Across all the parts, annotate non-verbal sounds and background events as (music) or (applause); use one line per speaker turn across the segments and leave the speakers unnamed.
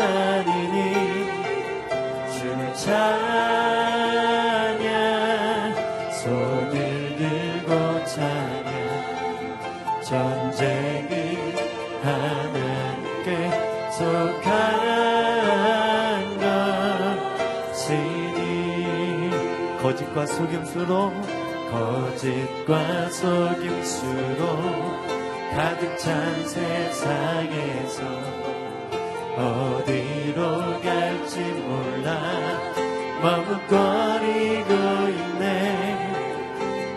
아니니 주를 찬양 손을 들고 찬양 전쟁은 하나님께 속한 것이니. 거짓과 속임수로 거짓과 속임수로 가득 찬 세상에서 어디로 갈지 몰라. 머뭇거리고 있네.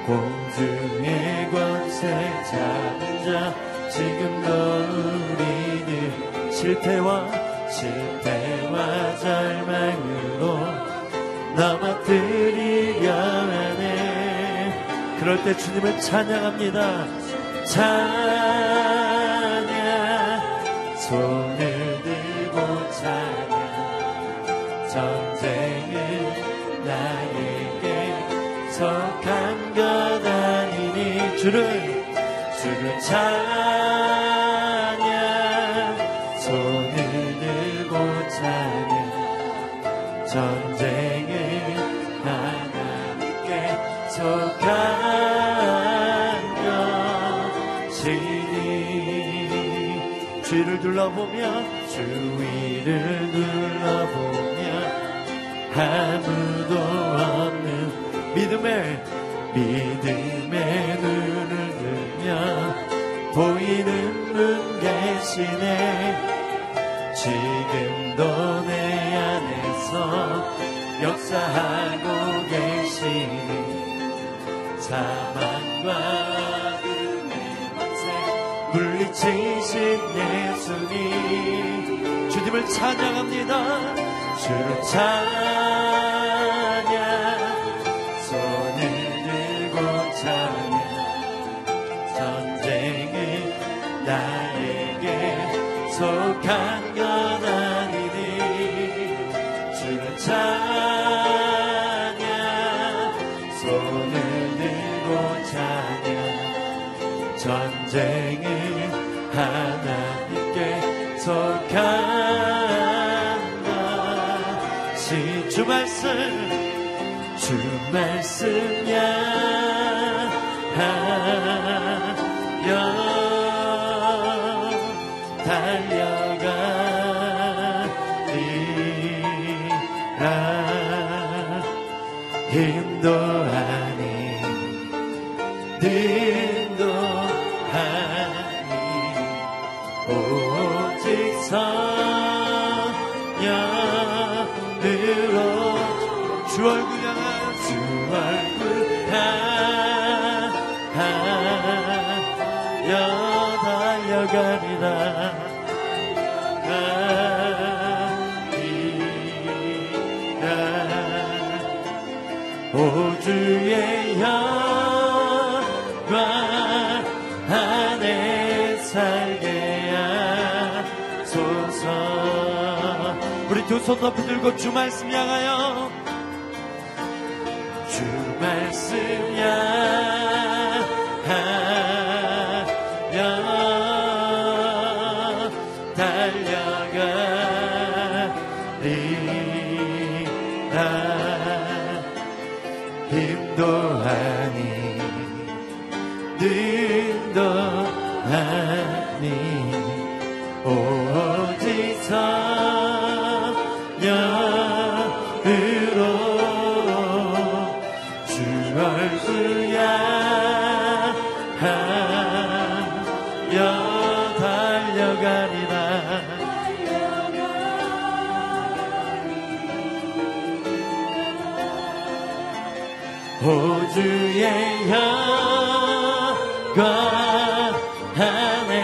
공중의 권세 잡은 자. 지금도 우리는 실패와 실패와 절망으로 넘어뜨리려 하네. 그럴 때 주님을 찬양합니다. 찬양. 손 속한 것 아니니 주를 주를 찬양 손을 들고 찬양 전쟁은 하나님께 속한 것이니. 주를 둘러보며 주위를 둘러보며 아무도 없는 믿음의 믿음의 눈을 들며 보이는 분 계시네 지금도 내 안에서 역사하고 계시니 사망과 어둠의 권세. 물리치신 예수님 주님을 찬양합니다. 주를 찬양 속한 것 오 주의 영광 안에 살게 하소서. 우리 두 손 높이 들고 주 말씀 향하여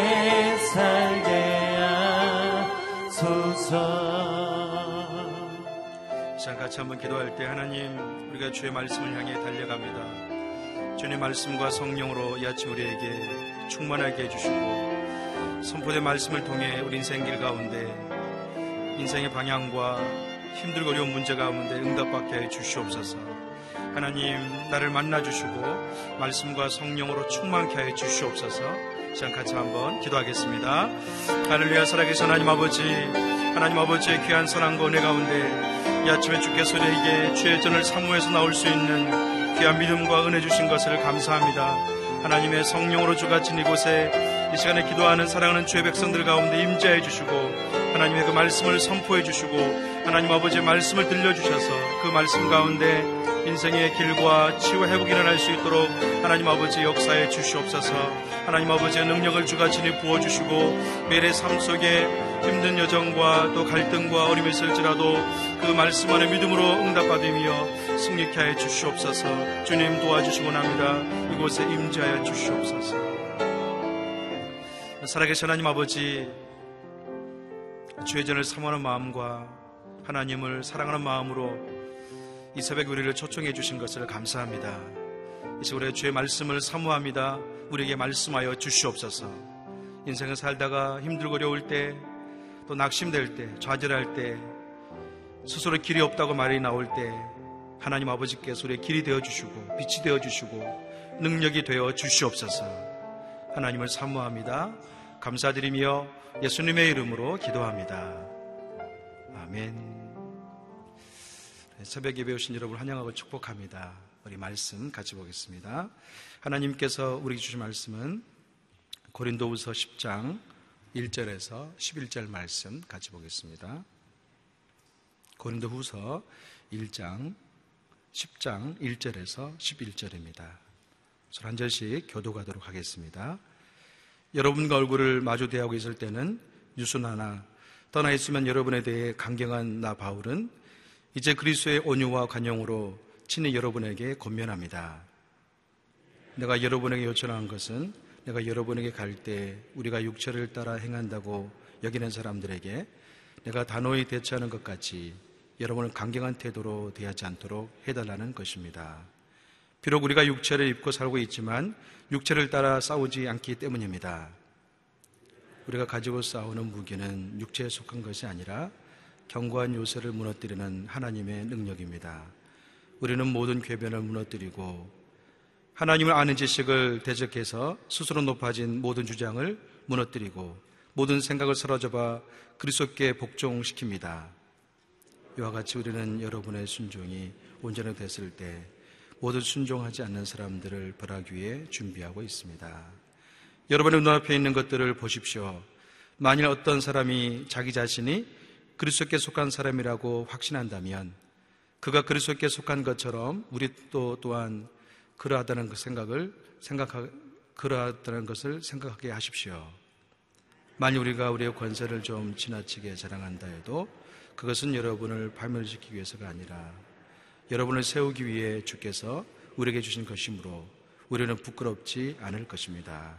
내 살게 하소서. 자 같이 한번
기도할 때 하나님 우리가 주의 말씀을 향해 달려갑니다. 주님 말씀과 성령으로 야치 우리에게 충만하게 해주시고 선포된 말씀을 통해 우리 인생길 가운데 인생의 방향과 힘들고 어려운 문제 가운데 응답받게 해 주시옵소서. 하나님 나를 만나 주시고 말씀과 성령으로 충만케 하여 주시옵소서. 시간 같이 한번 기도하겠습니다. 할렐루야 살아계신 하나님 아버지 하나님 아버지의 귀한 선한과 은혜 가운데 이 아침에 주께서 우리에게 주의 전을 사모해서 나올 수 있는 귀한 믿음과 은혜 주신 것을 감사합니다. 하나님의 성령으로 주같은 이곳에 이 시간에 기도하는 사랑하는 주의 백성들 가운데 임재해 주시고 하나님의 그 말씀을 선포해 주시고 하나님 아버지의 말씀을 들려주셔서 그 말씀 가운데 인생의 길과 치유 회복이 일어날 수 있도록 하나님 아버지 역사에 주시옵소서. 하나님 아버지의 능력을 주가친히 부어주시고 매일의 삶 속에 힘든 여정과 또 갈등과 어림이 있을지라도 그 말씀 안에 믿음으로 응답받으며 승리케 하여 주시옵소서. 주님 도와주시고 납니다. 이곳에 임재하여 주시옵소서. 살아계신 하나님 아버지 주의 전을 사모하는 마음과 하나님을 사랑하는 마음으로 이 새벽 우리를 초청해 주신 것을 감사합니다. 이 시간에 주의 말씀을 사모합니다. 우리에게 말씀하여 주시옵소서. 인생을 살다가 힘들고 어려울 때, 또 낙심될 때, 좌절할 때, 스스로 길이 없다고 말이 나올 때, 하나님 아버지께서 우리의 길이 되어 주시고, 빛이 되어 주시고, 능력이 되어 주시옵소서. 하나님을 사모합니다. 감사드리며 예수님의 이름으로 기도합니다. 아멘. 새벽 예배 오신 여러분 환영하고 축복합니다. 우리 말씀 같이 보겠습니다. 하나님께서 우리 주신 말씀은 고린도후서 10장 1절에서 11절 말씀 같이 보겠습니다. 고린도후서 1장 10장 1절에서 11절입니다. 한 절씩 교도가도록 하겠습니다. 여러분과 얼굴을 마주 대하고 있을 때는 유순하나 떠나 있으면 여러분에 대해 강경한 나 바울은 이제 그리스도의 온유와 관용으로 친히 여러분에게 권면합니다. 내가 여러분에게 요청한 것은 내가 여러분에게 갈 때 우리가 육체를 따라 행한다고 여기는 사람들에게 내가 단호히 대처하는 것 같이 여러분을 강경한 태도로 대하지 않도록 해달라는 것입니다. 비록 우리가 육체를 입고 살고 있지만 육체를 따라 싸우지 않기 때문입니다. 우리가 가지고 싸우는 무기는 육체에 속한 것이 아니라 견고한 요새를 무너뜨리는 하나님의 능력입니다. 우리는 모든 궤변을 무너뜨리고 하나님을 아는 지식을 대적해서 스스로 높아진 모든 주장을 무너뜨리고 모든 생각을 사로잡아 그리스도께 복종시킵니다. 이와 같이 우리는 여러분의 순종이 온전히 됐을 때 모두 순종하지 않는 사람들을 벌하기 위해 준비하고 있습니다. 여러분의 눈앞에 있는 것들을 보십시오. 만일 어떤 사람이 자기 자신이 그리스도께 속한 사람이라고 확신한다면 그가 그리스도께 속한 것처럼 우리 또 또한 그러하다는 그 생각을 생각하 그러하다는 것을 생각하게 하십시오. 만일 우리가 우리의 권세를 좀 지나치게 자랑한다 해도 그것은 여러분을 발멸시키기 위해서가 아니라 여러분을 세우기 위해 주께서 우리에게 주신 것이므로 우리는 부끄럽지 않을 것입니다.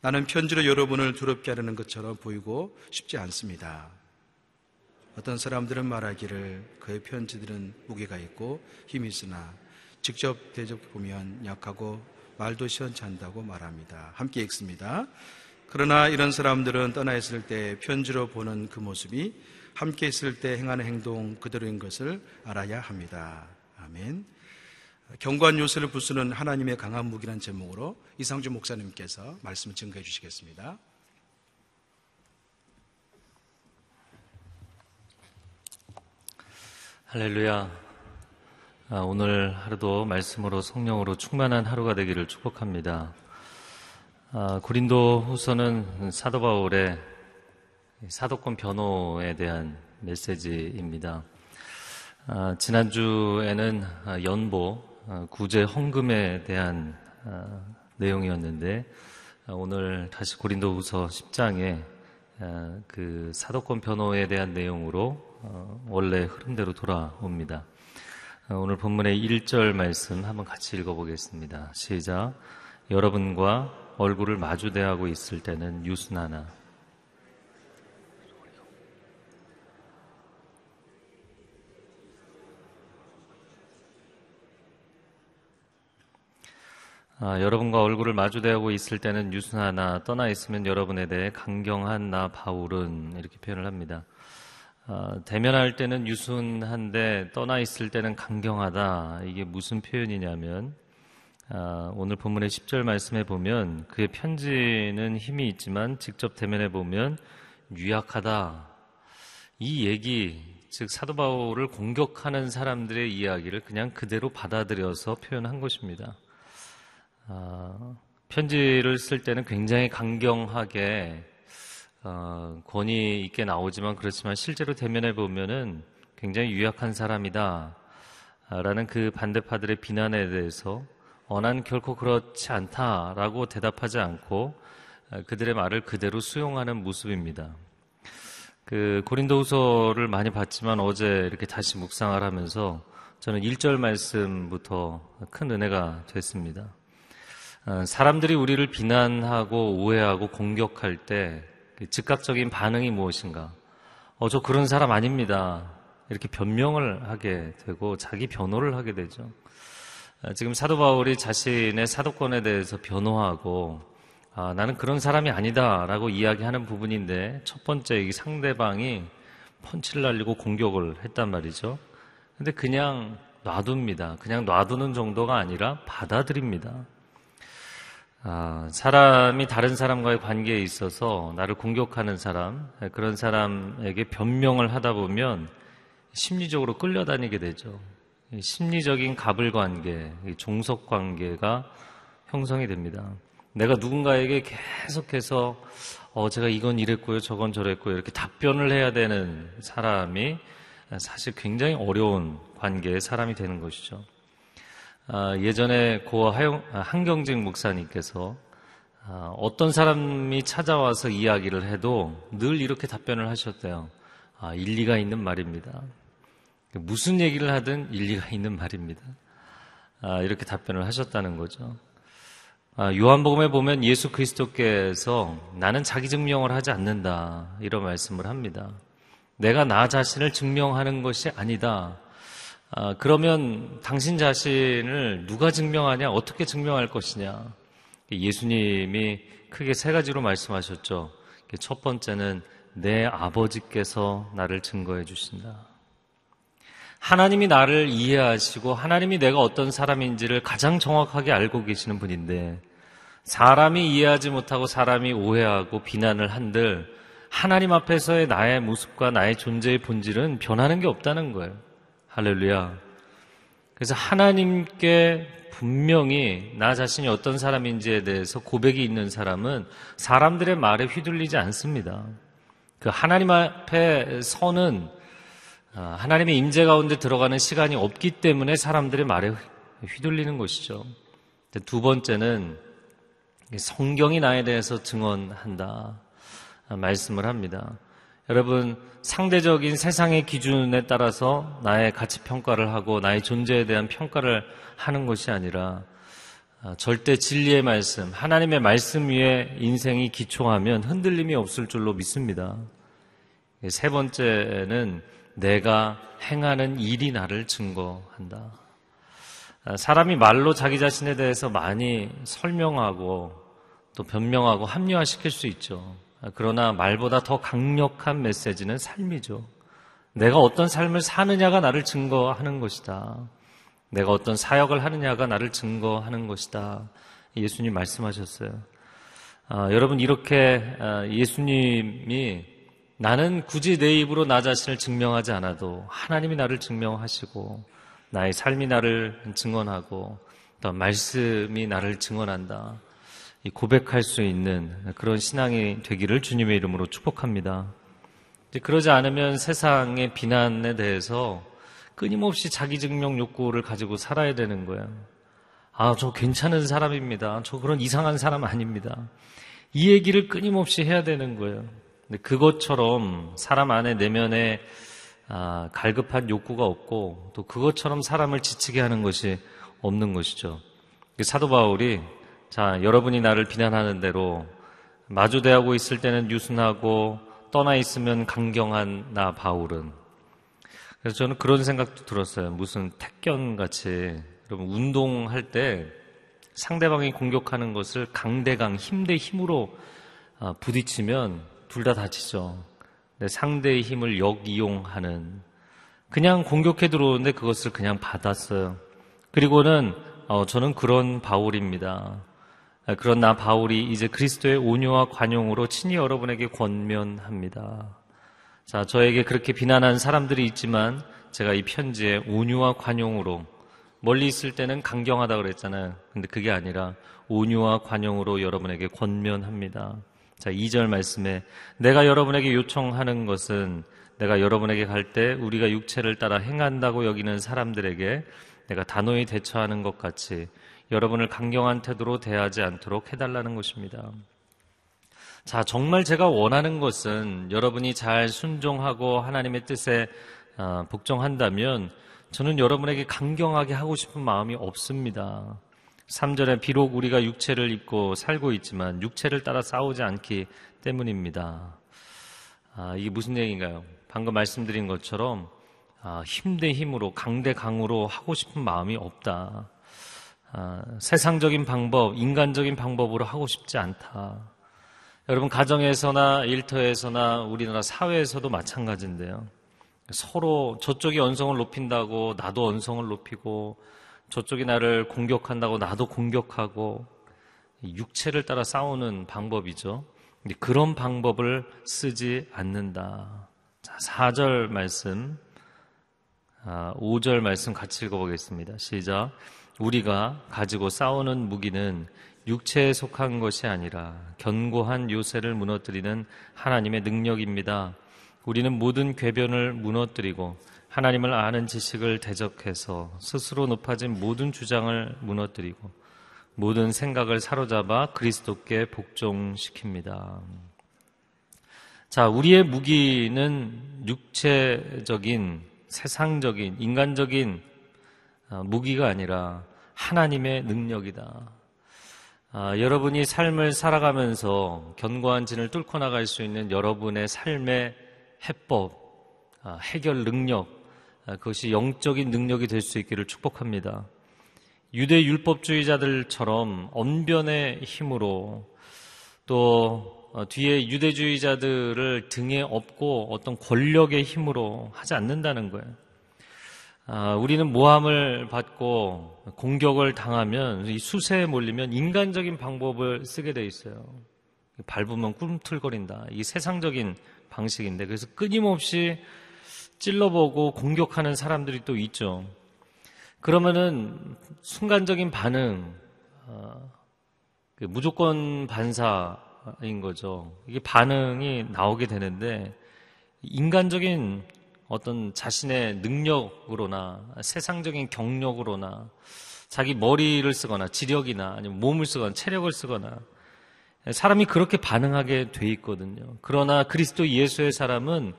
나는 편지로 여러분을 두렵게 하려는 것처럼 보이고 싶지 않습니다. 어떤 사람들은 말하기를 그의 편지들은 무게가 있고 힘이 있으나 직접 대접 보면 약하고 말도 시원치 않다고 말합니다. 함께 읽습니다. 그러나 이런 사람들은 떠나 있을 때 편지로 보는 그 모습이 함께 있을 때 행하는 행동 그대로인 것을 알아야 합니다. 아멘. 경관 요새를 부수는 하나님의 강한 무기란 제목으로 이상주 목사님께서 말씀을 증거해 주시겠습니다.
할렐루야. 아, 오늘 하루도 말씀으로 성령으로 충만한 하루가 되기를 축복합니다. 아, 고린도 후서는 사도 바울의 사도권 변호에 대한 메시지입니다. 아, 지난주에는 연보, 아, 구제 헌금에 대한 아, 내용이었는데 아, 오늘 다시 고린도 후서 10장에 그 사도권 변호에 대한 내용으로 어, 어, 원래 흐름대로 돌아옵니다. 어, 오늘 본문의 1절 말씀 한번 같이 읽어보겠습니다. 시작. 여러분과 얼굴을 마주대하고 있을 때는 유순하나 아, 여러분과 얼굴을 마주대하고 있을 때는 유순하나 떠나 있으면 여러분에 대해 강경한 나 바울은 이렇게 표현을 합니다. 아, 대면할 때는 유순한데 떠나 있을 때는 강경하다. 이게 무슨 표현이냐면 아, 오늘 본문의 10절 말씀에 보면 그의 편지는 힘이 있지만 직접 대면해 보면 유약하다. 이 얘기, 즉 사도 바울을 공격하는 사람들의 이야기를 그냥 그대로 받아들여서 표현한 것입니다. 아, 편지를 쓸 때는 굉장히 강경하게 어, 권위 있게 나오지만 그렇지만 실제로 대면해 보면은 굉장히 유약한 사람이다. 라는 그 반대파들의 비난에 대해서 어, 난 결코 그렇지 않다라고 대답하지 않고 어, 그들의 말을 그대로 수용하는 모습입니다. 그 고린도후서를 많이 봤지만 어제 이렇게 다시 묵상을 하면서 저는 1절 말씀부터 큰 은혜가 됐습니다. 어, 사람들이 우리를 비난하고 오해하고 공격할 때그 즉각적인 반응이 무엇인가? 어, 저 그런 사람 아닙니다. 이렇게 변명을 하게 되고 자기 변호를 하게 되죠. 어, 지금 사도 바울이 자신의 사도권에 대해서 변호하고 아, 나는 그런 사람이 아니다라고 이야기하는 부분인데 첫 번째 이 상대방이 펀치를 날리고 공격을 했단 말이죠. 근데 그냥 놔둡니다. 그냥 놔두는 정도가 아니라 받아들입니다. 아, 사람이 다른 사람과의 관계에 있어서 나를 공격하는 사람, 그런 사람에게 변명을 하다 보면 심리적으로 끌려다니게 되죠. 심리적인 갑을 관계, 종속 관계가 형성이 됩니다. 내가 누군가에게 계속해서 어, 제가 이건 이랬고요, 저건 저랬고요, 이렇게 답변을 해야 되는 사람이 사실 굉장히 어려운 관계의 사람이 되는 것이죠. 아, 예전에 고 아, 한경직 목사님께서 아, 어떤 사람이 찾아와서 이야기를 해도 늘 이렇게 답변을 하셨대요. 일리가 있는 말입니다. 무슨 얘기를 하든 일리가 (laughs) 있는 말입니다. 이렇게 답변을 하셨다는 거죠. 요한복음에 보면 예수 그리스도께서 나는 자기 증명을 하지 않는다 이런 말씀을 합니다. 내가 나 자신을 증명하는 것이 아니다. 아, 그러면 당신 자신을 누가 증명하냐? 어떻게 증명할 것이냐? 예수님이 크게 세 가지로 말씀하셨죠. 첫 번째는 내 아버지께서 나를 증거해 주신다. 하나님이 나를 이해하시고 하나님이 내가 어떤 사람인지를 가장 정확하게 알고 계시는 분인데 사람이 이해하지 못하고 사람이 오해하고 비난을 한들 하나님 앞에서의 나의 모습과 나의 존재의 본질은 변하는 게 없다는 거예요. 할렐루야. 그래서 하나님께 분명히 나 자신이 어떤 사람인지에 대해서 고백이 있는 사람은 사람들의 말에 휘둘리지 않습니다. 그 하나님 앞에 서는 아, 하나님의 임재 가운데 들어가는 시간이 없기 때문에 사람들의 말에 휘둘리는 것이죠. 두 번째는 성경이 나에 대해서 증언한다 아, 말씀을 합니다. 여러분, 상대적인 세상의 기준에 따라서 나의 가치 평가를 하고 나의 존재에 대한 평가를 하는 것이 아니라 아, 절대 진리의 말씀, 하나님의 말씀 위에 인생이 기초하면 흔들림이 없을 줄로 믿습니다. 세 번째는 내가 행하는 일이 나를 증거한다. 아, 사람이 말로 자기 자신에 대해서 많이 설명하고 또 변명하고 합리화시킬 수 있죠. 그러나 말보다 더 강력한 메시지는 삶이죠. 내가 어떤 삶을 사느냐가 나를 증거하는 것이다. 내가 어떤 사역을 하느냐가 나를 증거하는 것이다. 예수님 말씀하셨어요. 아, 여러분 이렇게 아, 예수님이 나는 굳이 내 입으로 나 자신을 증명하지 않아도 하나님이 나를 증명하시고 나의 삶이 나를 증언하고 또 말씀이 나를 증언한다. 고백할 수 있는 그런 신앙이 되기를 주님의 이름으로 축복합니다. 그러지 않으면 세상의 비난에 대해서 끊임없이 자기 증명 욕구를 가지고 살아야 되는 거예요. 아, 저 괜찮은 사람입니다. 저 그런 이상한 사람 아닙니다. 이 얘기를 끊임없이 해야 되는 거예요. 근데 그것처럼 사람 안에 내면에 아, 갈급한 욕구가 없고 또 그것처럼 사람을 지치게 하는 것이 없는 것이죠. 사도 바울이 자, 여러분이 나를 비난하는 대로 마주대하고 있을 때는 유순하고 떠나 있으면 강경한 나 바울은 그래서 저는 그런 생각도 들었어요. 무슨 택견 같이 여러분 운동할 때 상대방이 공격하는 것을 강대강 힘 대 힘으로 아, 부딪히면 둘 다 다치죠. 상대의 힘을 역이용하는 그냥 공격해 들어오는데 그것을 그냥 받았어요. 그리고는 어, 저는 그런 바울입니다. 아, 그런 나 바울이 이제 그리스도의 온유와 관용으로 친히 여러분에게 권면합니다. 자, 저에게 그렇게 비난한 사람들이 있지만 제가 이 편지에 온유와 관용으로 멀리 있을 때는 강경하다 그랬잖아요. 근데 그게 아니라 온유와 관용으로 여러분에게 권면합니다. 자, 2절 말씀에 내가 여러분에게 요청하는 것은 내가 여러분에게 갈 때 우리가 육체를 따라 행한다고 여기는 사람들에게 내가 단호히 대처하는 것 같이 여러분을 강경한 태도로 대하지 않도록 해달라는 것입니다. 자, 정말 제가 원하는 것은 여러분이 잘 순종하고 하나님의 뜻에 어, 복종한다면 저는 여러분에게 강경하게 하고 싶은 마음이 없습니다. 3절에 비록 우리가 육체를 입고 살고 있지만 육체를 따라 싸우지 않기 때문입니다. 아, 이게 무슨 얘기인가요? 방금 말씀드린 것처럼 아, 힘 대 힘으로 강 대 강으로 하고 싶은 마음이 없다. 아, 세상적인 방법, 인간적인 방법으로 하고 싶지 않다. 여러분 가정에서나 일터에서나 우리나라 사회에서도 마찬가지인데요. 서로 저쪽이 언성을 높인다고 나도 언성을 높이고 저쪽이 나를 공격한다고 나도 공격하고 육체를 따라 싸우는 방법이죠. 그런 방법을 쓰지 않는다. 자, 4절 말씀, 아, 5절 말씀 같이 읽어보겠습니다. 시작. 우리가 가지고 싸우는 무기는 육체에 속한 것이 아니라 견고한 요새를 무너뜨리는 하나님의 능력입니다. 우리는 모든 궤변을 무너뜨리고 하나님을 아는 지식을 대적해서 스스로 높아진 모든 주장을 무너뜨리고 모든 생각을 사로잡아 그리스도께 복종시킵니다. 자, 우리의 무기는 육체적인, 세상적인, 인간적인 어, 무기가 아니라 하나님의 능력이다. 아, 여러분이 삶을 살아가면서 견고한 진을 뚫고 나갈 수 있는 여러분의 삶의 해법, 아, 해결 능력, 아, 그것이 영적인 능력이 될 수 있기를 축복합니다. 유대 율법주의자들처럼 언변의 힘으로 또 어, 뒤에 유대주의자들을 등에 업고 어떤 권력의 힘으로 하지 않는다는 거예요. 아, 우리는 모함을 받고 공격을 당하면 이 수세에 몰리면 인간적인 방법을 쓰게 돼 있어요. 밟으면 꿈틀거린다. 이 세상적인 방식인데 그래서 끊임없이 찔러보고 공격하는 사람들이 또 있죠. 그러면은 순간적인 반응, 어, 그 무조건 반사인 거죠. 이게 반응이 나오게 되는데 인간적인 어떤 자신의 능력으로나 세상적인 경력으로나 자기 머리를 쓰거나 지력이나 아니면 몸을 쓰거나 체력을 쓰거나 사람이 그렇게 반응하게 돼 있거든요. 그러나 그리스도 예수의 사람은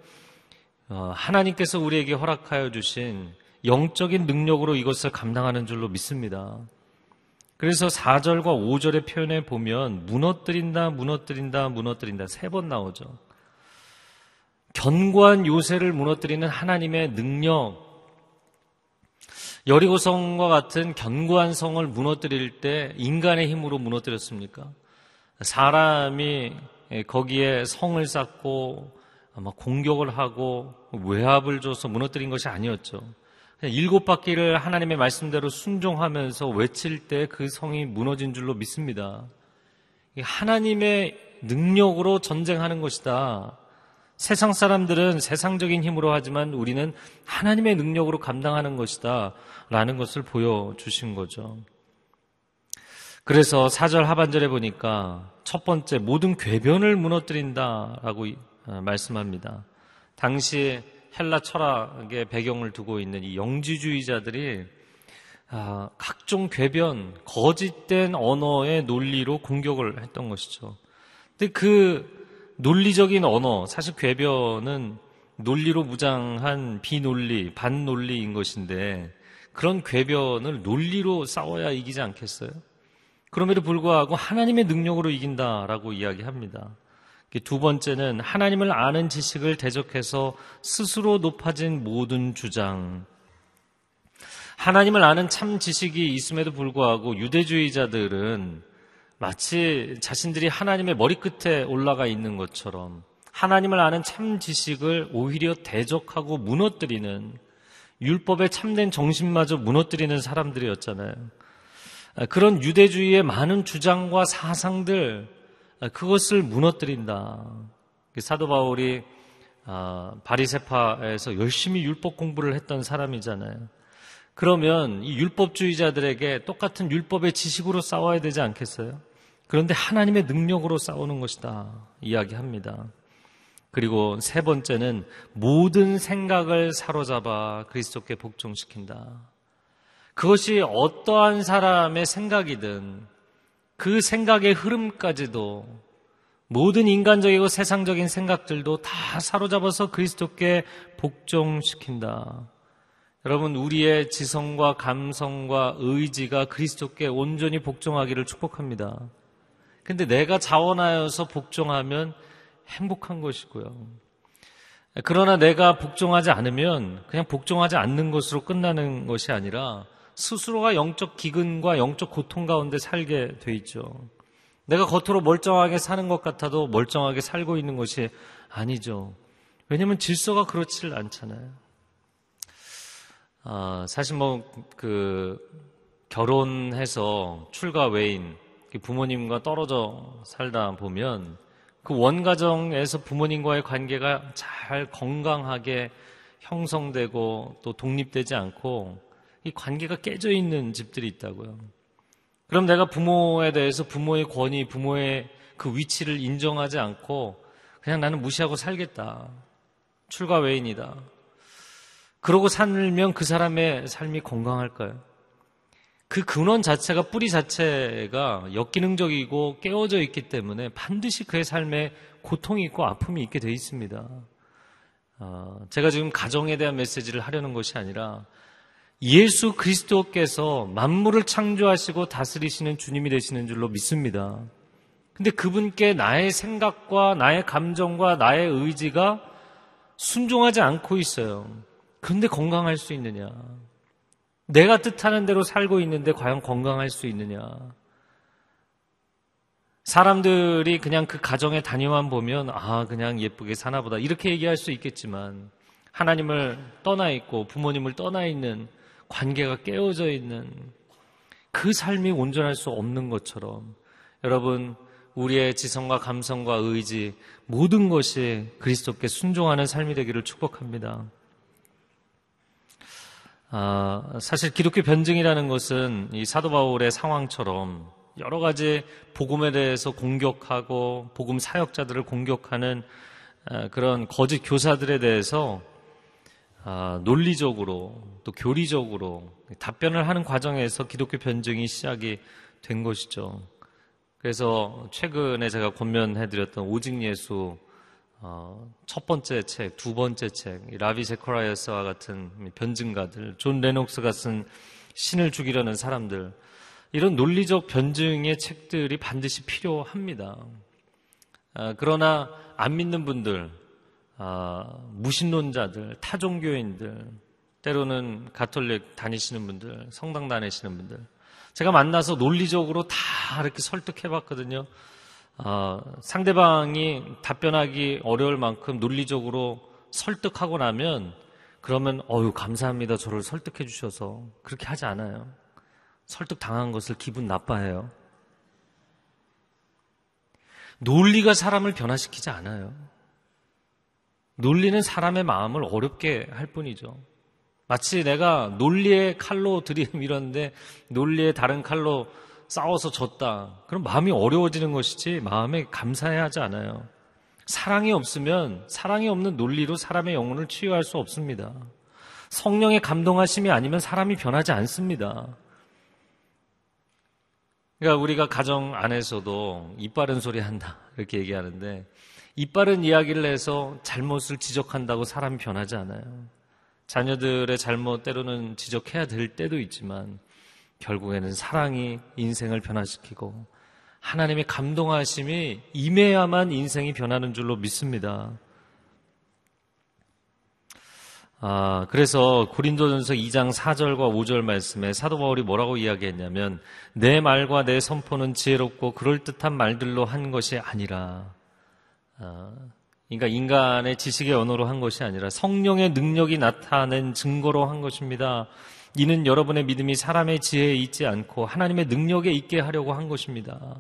어, 하나님께서 우리에게 허락하여 주신 영적인 능력으로 이것을 감당하는 줄로 믿습니다. 그래서 4절과 5절의 표현에 보면 무너뜨린다, 무너뜨린다, 무너뜨린다 세 번 나오죠. 견고한 요새를 무너뜨리는 하나님의 능력, 여리고성과 같은 견고한 성을 무너뜨릴 때 인간의 힘으로 무너뜨렸습니까? 사람이 거기에 성을 쌓고 아마 공격을 하고 외압을 줘서 무너뜨린 것이 아니었죠. 일곱 바퀴를 하나님의 말씀대로 순종하면서 외칠 때 그 성이 무너진 줄로 믿습니다. 하나님의 능력으로 전쟁하는 것이다. 세상 사람들은 세상적인 힘으로 하지만 우리는 하나님의 능력으로 감당하는 것이다. 라는 것을 보여주신 거죠. 그래서 사절 하반절에 보니까 첫 번째 모든 궤변을 무너뜨린다 라고 어, 말씀합니다. 당시 헬라 철학의 배경을 두고 있는 이 영지주의자들이 아, 각종 궤변, 거짓된 언어의 논리로 공격을 했던 것이죠. 근데 그 논리적인 언어, 사실 궤변은 논리로 무장한 비논리, 반논리인 것인데 그런 궤변을 논리로 싸워야 이기지 않겠어요? 그럼에도 불구하고 하나님의 능력으로 이긴다라고 이야기합니다. 두 번째는 하나님을 아는 지식을 대적해서 스스로 높아진 모든 주장. 하나님을 아는 참 지식이 있음에도 불구하고 유대주의자들은 마치 자신들이 하나님의 머리끝에 올라가 있는 것처럼 하나님을 아는 참 지식을 오히려 대적하고 무너뜨리는 율법의 참된 정신마저 무너뜨리는 사람들이었잖아요. 그런 유대주의의 많은 주장과 사상들, 그것을 무너뜨린다. 사도 바울이 아, 바리세파에서 열심히 율법 공부를 했던 사람이잖아요. 그러면 이 율법주의자들에게 똑같은 율법의 지식으로 싸워야 되지 않겠어요? 그런데 하나님의 능력으로 싸우는 것이다. 이야기합니다. 그리고 세 번째는 모든 생각을 사로잡아 그리스도께 복종시킨다. 그것이 어떠한 사람의 생각이든 그 생각의 흐름까지도 모든 인간적이고 세상적인 생각들도 다 사로잡아서 그리스도께 복종시킨다. 여러분, 우리의 지성과 감성과 의지가 그리스도께 온전히 복종하기를 축복합니다. 근데 내가 자원하여서 복종하면 행복한 것이고요. 그러나 내가 복종하지 않으면 그냥 복종하지 않는 것으로 끝나는 것이 아니라 스스로가 영적 기근과 영적 고통 가운데 살게 돼 있죠. 내가 겉으로 멀쩡하게 사는 것 같아도 멀쩡하게 살고 있는 것이 아니죠. 왜냐하면 질서가 그렇지를 않잖아요. 아, 사실 뭐 그 결혼해서 출가 외인 부모님과 떨어져 살다 보면 그 원가정에서 부모님과의 관계가 잘 건강하게 형성되고 또 독립되지 않고 이 관계가 깨져 있는 집들이 있다고요. 그럼 내가 부모에 대해서 부모의 권위, 부모의 그 위치를 인정하지 않고 그냥 나는 무시하고 살겠다. 출가 외인이다. 그러고 살면 그 사람의 삶이 건강할까요? 그 근원 자체가 뿌리 자체가 역기능적이고 깨어져 있기 때문에 반드시 그의 삶에 고통이 있고 아픔이 있게 돼 있습니다. 어, 제가 지금 가정에 대한 메시지를 하려는 것이 아니라 예수 그리스도께서 만물을 창조하시고 다스리시는 주님이 되시는 줄로 믿습니다. 근데 그분께 나의 생각과 나의 감정과 나의 의지가 순종하지 않고 있어요. 그런데 건강할 수 있느냐? 내가 뜻하는 대로 살고 있는데 과연 건강할 수 있느냐? 사람들이 그냥 그 가정의 단위만 보면 아 그냥 예쁘게 사나 보다 이렇게 얘기할 수 있겠지만 하나님을 떠나 있고 부모님을 떠나 있는 관계가 깨어져 있는 그 삶이 온전할 수 없는 것처럼 여러분 우리의 지성과 감성과 의지 모든 것이 그리스도께 순종하는 삶이 되기를 축복합니다. 아, 사실 기독교 변증이라는 것은 이 사도 바울의 상황처럼 여러 가지 복음에 대해서 공격하고 복음 사역자들을 공격하는 아, 그런 거짓 교사들에 대해서 아, 논리적으로 또 교리적으로 답변을 하는 과정에서 기독교 변증이 시작이 된 것이죠. 그래서 최근에 제가 권면해드렸던 오직 예수 어, 첫 번째 책, 두 번째 책, 라비 제코라이어스와 같은 변증가들, 존 레녹스가 쓴 신을 죽이려는 사람들, 이런 논리적 변증의 책들이 반드시 필요합니다. 아, 그러나 안 믿는 분들, 아, 무신론자들, 타종교인들, 때로는 가톨릭 다니시는 분들, 성당 다니시는 분들, 제가 만나서 논리적으로 다 이렇게 설득해 봤거든요. 어, 상대방이 답변하기 어려울 만큼 논리적으로 설득하고 나면 그러면 어유 감사합니다 저를 설득해 주셔서 그렇게 하지 않아요. 설득 당한 것을 기분 나빠해요. 논리가 사람을 변화시키지 않아요. 논리는 사람의 마음을 어렵게 할 뿐이죠. 마치 내가 논리의 칼로 들이밀었는데 논리의 다른 칼로 싸워서 졌다. 그럼 마음이 어려워지는 것이지 마음에 감사해야 하지 않아요. 사랑이 없으면 사랑이 없는 논리로 사람의 영혼을 치유할 수 없습니다. 성령의 감동하심이 아니면 사람이 변하지 않습니다. 그러니까 우리가 가정 안에서도 이빠른 소리 한다 이렇게 얘기하는데 이빠른 이야기를 해서 잘못을 지적한다고 사람이 변하지 않아요. 자녀들의 잘못 때로는 지적해야 될 때도 있지만 결국에는 사랑이 인생을 변화시키고 하나님의 감동하심이 임해야만 인생이 변하는 줄로 믿습니다. 아, 그래서 고린도전서 2장 4절과 5절 말씀에 사도 바울이 뭐라고 이야기했냐면 내 말과 내 선포는 지혜롭고 그럴듯한 말들로 한 것이 아니라 아, 그러니까 인간의 지식의 언어로 한 것이 아니라 성령의 능력이 나타낸 증거로 한 것입니다. 이는 여러분의 믿음이 사람의 지혜에 있지 않고 하나님의 능력에 있게 하려고 한 것입니다.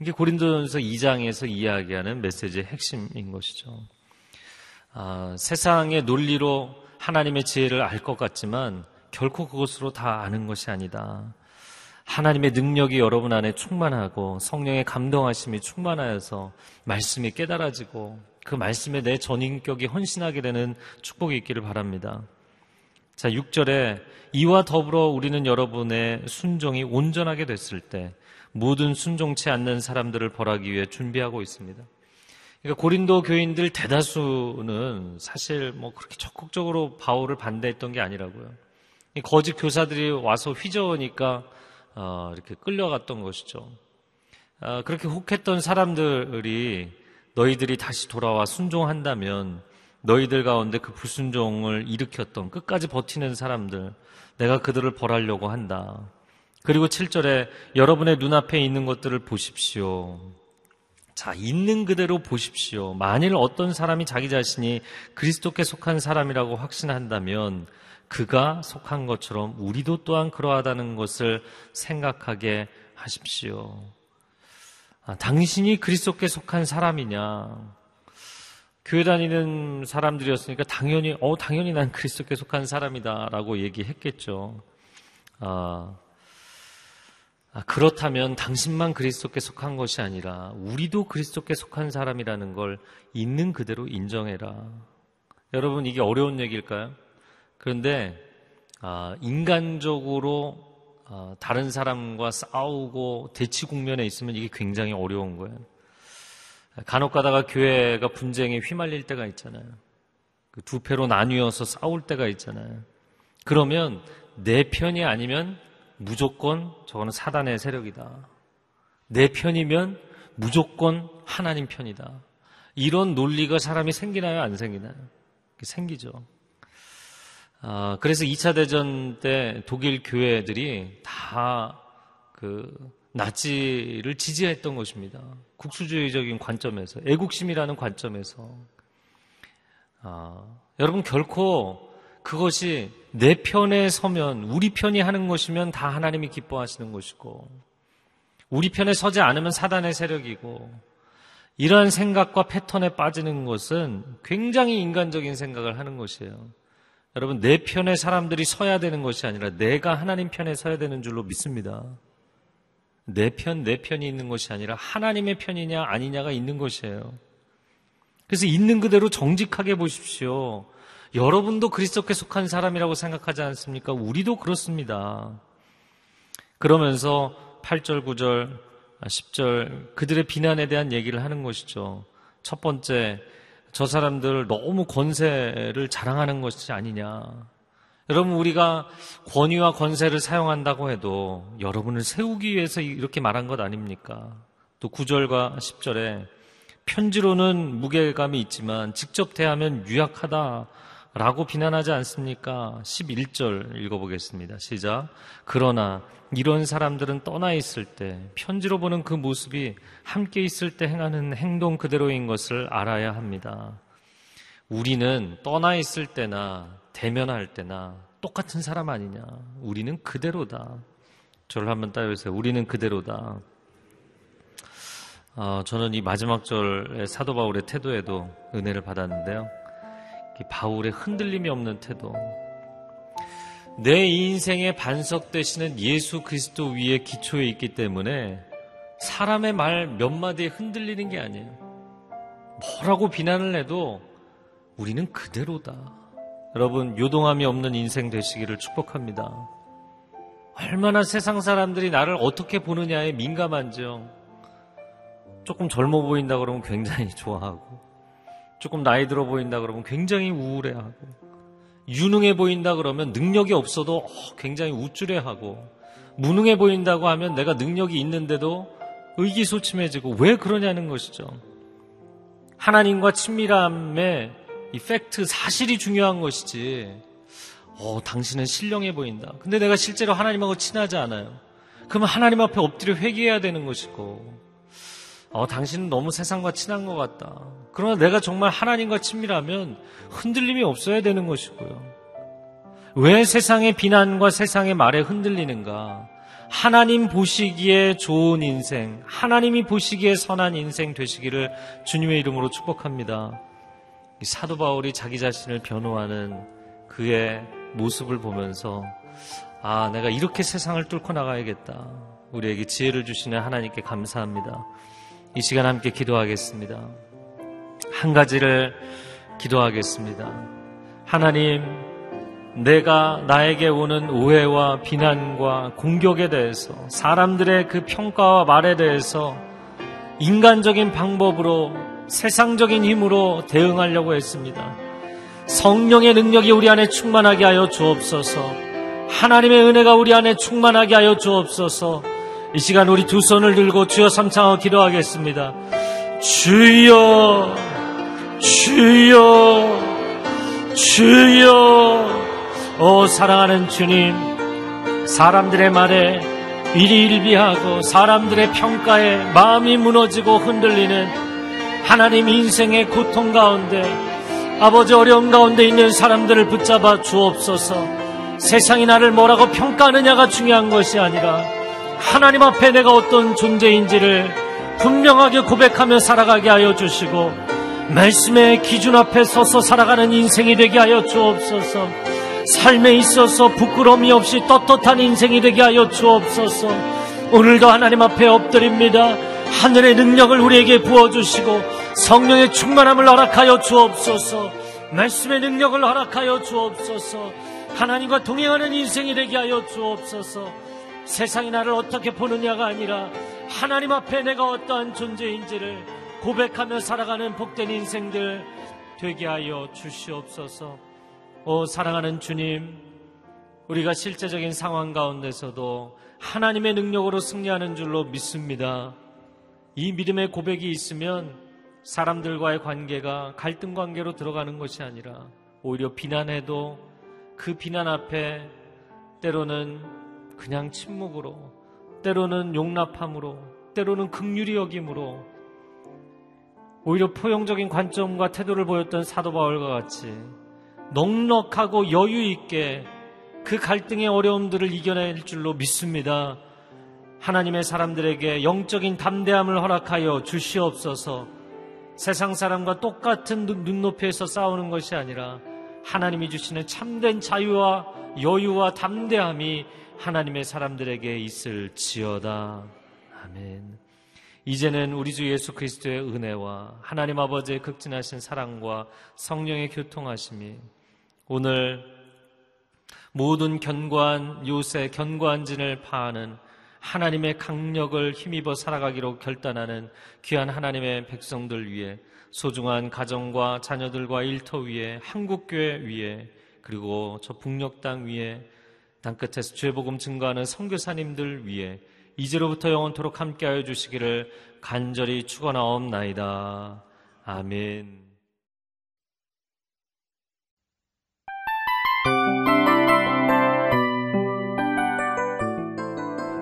이게 고린도전서 2장에서 이야기하는 메시지의 핵심인 것이죠. 아, 세상의 논리로 하나님의 지혜를 알 것 같지만 결코 그것으로 다 아는 것이 아니다. 하나님의 능력이 여러분 안에 충만하고 성령의 감동하심이 충만하여서 말씀이 깨달아지고 그 말씀에 내 전인격이 헌신하게 되는 축복이 있기를 바랍니다. 자, 6절에 이와 더불어 우리는 여러분의 순종이 온전하게 됐을 때 모든 순종치 않는 사람들을 벌하기 위해 준비하고 있습니다. 그러니까 고린도 교인들 대다수는 사실 뭐 그렇게 적극적으로 바울을 반대했던 게 아니라고요. 거짓 교사들이 와서 휘저으니까 어, 이렇게 끌려갔던 것이죠. 어, 그렇게 혹했던 사람들이 너희들이 다시 돌아와 순종한다면 너희들 가운데 그 불순종을 일으켰던 끝까지 버티는 사람들 내가 그들을 벌하려고 한다. 그리고 7절에 여러분의 눈앞에 있는 것들을 보십시오. 자, 있는 그대로 보십시오. 만일 어떤 사람이 자기 자신이 그리스도께 속한 사람이라고 확신한다면 그가 속한 것처럼 우리도 또한 그러하다는 것을 생각하게 하십시오. 아, 당신이 그리스도께 속한 사람이냐? 교회 다니는 사람들이었으니까 당연히, 어, 당연히 난 그리스도께 속한 사람이다라고 얘기했겠죠. 아, 아, 그렇다면 당신만 그리스도께 속한 것이 아니라 우리도 그리스도께 속한 사람이라는 걸 있는 그대로 인정해라. 여러분 이게 어려운 얘기일까요? 그런데 아, 인간적으로 아, 다른 사람과 싸우고 대치 국면에 있으면 이게 굉장히 어려운 거예요. 간혹 가다가 교회가 분쟁에 휘말릴 때가 있잖아요. 그 두 패로 나뉘어서 싸울 때가 있잖아요. 그러면 내 편이 아니면 무조건 저거는 사단의 세력이다. 내 편이면 무조건 하나님 편이다. 이런 논리가 사람이 생기나요? 안 생기나요? 생기죠. 아, 그래서 2차 대전 때 독일 교회들이 다 그 나치를 지지했던 것입니다. 국수주의적인 관점에서, 애국심이라는 관점에서. 아, 여러분 결코 그것이 내 편에 서면 우리 편이 하는 것이면 다 하나님이 기뻐하시는 것이고 우리 편에 서지 않으면 사단의 세력이고 이러한 생각과 패턴에 빠지는 것은 굉장히 인간적인 생각을 하는 것이에요. 여러분 내 편에 사람들이 서야 되는 것이 아니라 내가 하나님 편에 서야 되는 줄로 믿습니다. 내 편, 내 편이 있는 것이 아니라 하나님의 편이냐 아니냐가 있는 것이에요. 그래서 있는 그대로 정직하게 보십시오. 여러분도 그리스도께 속한 사람이라고 생각하지 않습니까? 우리도 그렇습니다. 그러면서 8절, 9절, 10절 그들의 비난에 대한 얘기를 하는 것이죠. 첫 번째, 저 사람들 너무 권세를 자랑하는 것이 아니냐. 여러분, 우리가 권위와 권세를 사용한다고 해도 여러분을 세우기 위해서 이렇게 말한 것 아닙니까? 또 9절과 10절에 편지로는 무게감이 있지만 직접 대하면 유약하다. 라고 비난하지 않습니까? 11절 읽어보겠습니다. 시작. 그러나 이런 사람들은 떠나 있을 때 편지로 보는 그 모습이 함께 있을 때 행하는 행동 그대로인 것을 알아야 합니다. 우리는 떠나 있을 때나 대면할 때나 똑같은 사람 아니냐. 우리는 그대로다. 저를 한번 따라해보세요. 우리는 그대로다. 어, 저는 이 마지막 절의 사도 바울의 태도에도 은혜를 받았는데요. 바울의 흔들림이 없는 태도. 내 인생의 반석 되시는 예수 그리스도 위에 기초에 있기 때문에 사람의 말 몇 마디에 흔들리는 게 아니에요. 뭐라고 비난을 해도 우리는 그대로다. 여러분, 요동함이 없는 인생 되시기를 축복합니다. 얼마나 세상 사람들이 나를 어떻게 보느냐에 민감한지요. 조금 젊어 보인다 그러면 굉장히 (laughs) 좋아하고, 조금 나이 들어 보인다 그러면 굉장히 우울해하고 유능해 보인다 그러면 능력이 없어도 굉장히 우쭐해하고 무능해 보인다고 하면 내가 능력이 있는데도 의기소침해지고 왜 그러냐는 것이죠. 하나님과 친밀함에 이 팩트, 사실이 중요한 것이지. 어, 당신은 신령해 보인다. 근데 내가 실제로 하나님하고 친하지 않아요. 그러면 하나님 앞에 엎드려 회개해야 되는 것이고, 어, 당신은 너무 세상과 친한 것 같다. 그러나 내가 정말 하나님과 친밀하면 흔들림이 없어야 되는 것이고요. 왜 세상의 비난과 세상의 말에 흔들리는가? 하나님 보시기에 좋은 인생, 하나님이 보시기에 선한 인생 되시기를 주님의 이름으로 축복합니다. 사도 바울이 자기 자신을 변호하는 그의 모습을 보면서 아, 내가 이렇게 세상을 뚫고 나가야겠다. 우리에게 지혜를 주시는 하나님께 감사합니다. 이 시간 함께 기도하겠습니다. 한 가지를 기도하겠습니다. 하나님, 내가 나에게 오는 오해와 비난과 공격에 대해서 사람들의 그 평가와 말에 대해서 인간적인 방법으로 세상적인 힘으로 대응하려고 했습니다. 성령의 능력이 우리 안에 충만하게 하여 주옵소서. 하나님의 은혜가 우리 안에 충만하게 하여 주옵소서. 이 시간 우리 두 손을 들고 주여 삼창하고 기도하겠습니다. 주여, 주여, 주여. 오 사랑하는 주님, 사람들의 말에 일희일비하고 사람들의 평가에 마음이 무너지고 흔들리는 하나님 인생의 고통 가운데 아버지 어려움 가운데 있는 사람들을 붙잡아 주옵소서. 세상이 나를 뭐라고 평가하느냐가 중요한 것이 아니라 하나님 앞에 내가 어떤 존재인지를 분명하게 고백하며 살아가게 하여 주시고 말씀의 기준 앞에 서서 살아가는 인생이 되게 하여 주옵소서. 삶에 있어서 부끄러움이 없이 떳떳한 인생이 되게 하여 주옵소서. 오늘도 하나님 앞에 엎드립니다. 하늘의 능력을 우리에게 부어주시고 성령의 충만함을 허락하여 주옵소서. 말씀의 능력을 허락하여 주옵소서. 하나님과 동행하는 인생이 되게 하여 주옵소서. 세상이 나를 어떻게 보느냐가 아니라 하나님 앞에 내가 어떠한 존재인지를 고백하며 살아가는 복된 인생들 되게 하여 주시옵소서. 오 사랑하는 주님, 우리가 실제적인 상황 가운데서도 하나님의 능력으로 승리하는 줄로 믿습니다. 이 믿음의 고백이 있으면 사람들과의 관계가 갈등 관계로 들어가는 것이 아니라 오히려 비난해도 그 비난 앞에 때로는 그냥 침묵으로 때로는 용납함으로 때로는 극률이 여김으로 오히려 포용적인 관점과 태도를 보였던 사도 바울과 같이 넉넉하고 여유 있게 그 갈등의 어려움들을 이겨낼 줄로 믿습니다. 하나님의 사람들에게 영적인 담대함을 허락하여 주시옵소서 세상 사람과 똑같은 눈높이에서 싸우는 것이 아니라 하나님이 주시는 참된 자유와 여유와 담대함이 하나님의 사람들에게 있을 지어다. 아멘. 이제는 우리 주 예수 그리스도의 은혜와 하나님 아버지의 극진하신 사랑과 성령의 교통하심이 오늘 모든 견고한 요새 견고한 진을 파하는 하나님의 강력을 힘입어 살아가기로 결단하는 귀한 하나님의 백성들 위해 소중한 가정과 자녀들과 일터 위에 한국교회 위에 그리고 저 북녘 땅 위에 땅 끝에서 죄 복음 증거하는 선교사님들 위해 이제로부터 영원토록 함께하여 주시기를 간절히 축원하옵나이다. 아멘.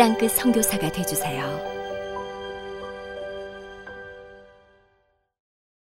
땅끝 성교사가 되주세요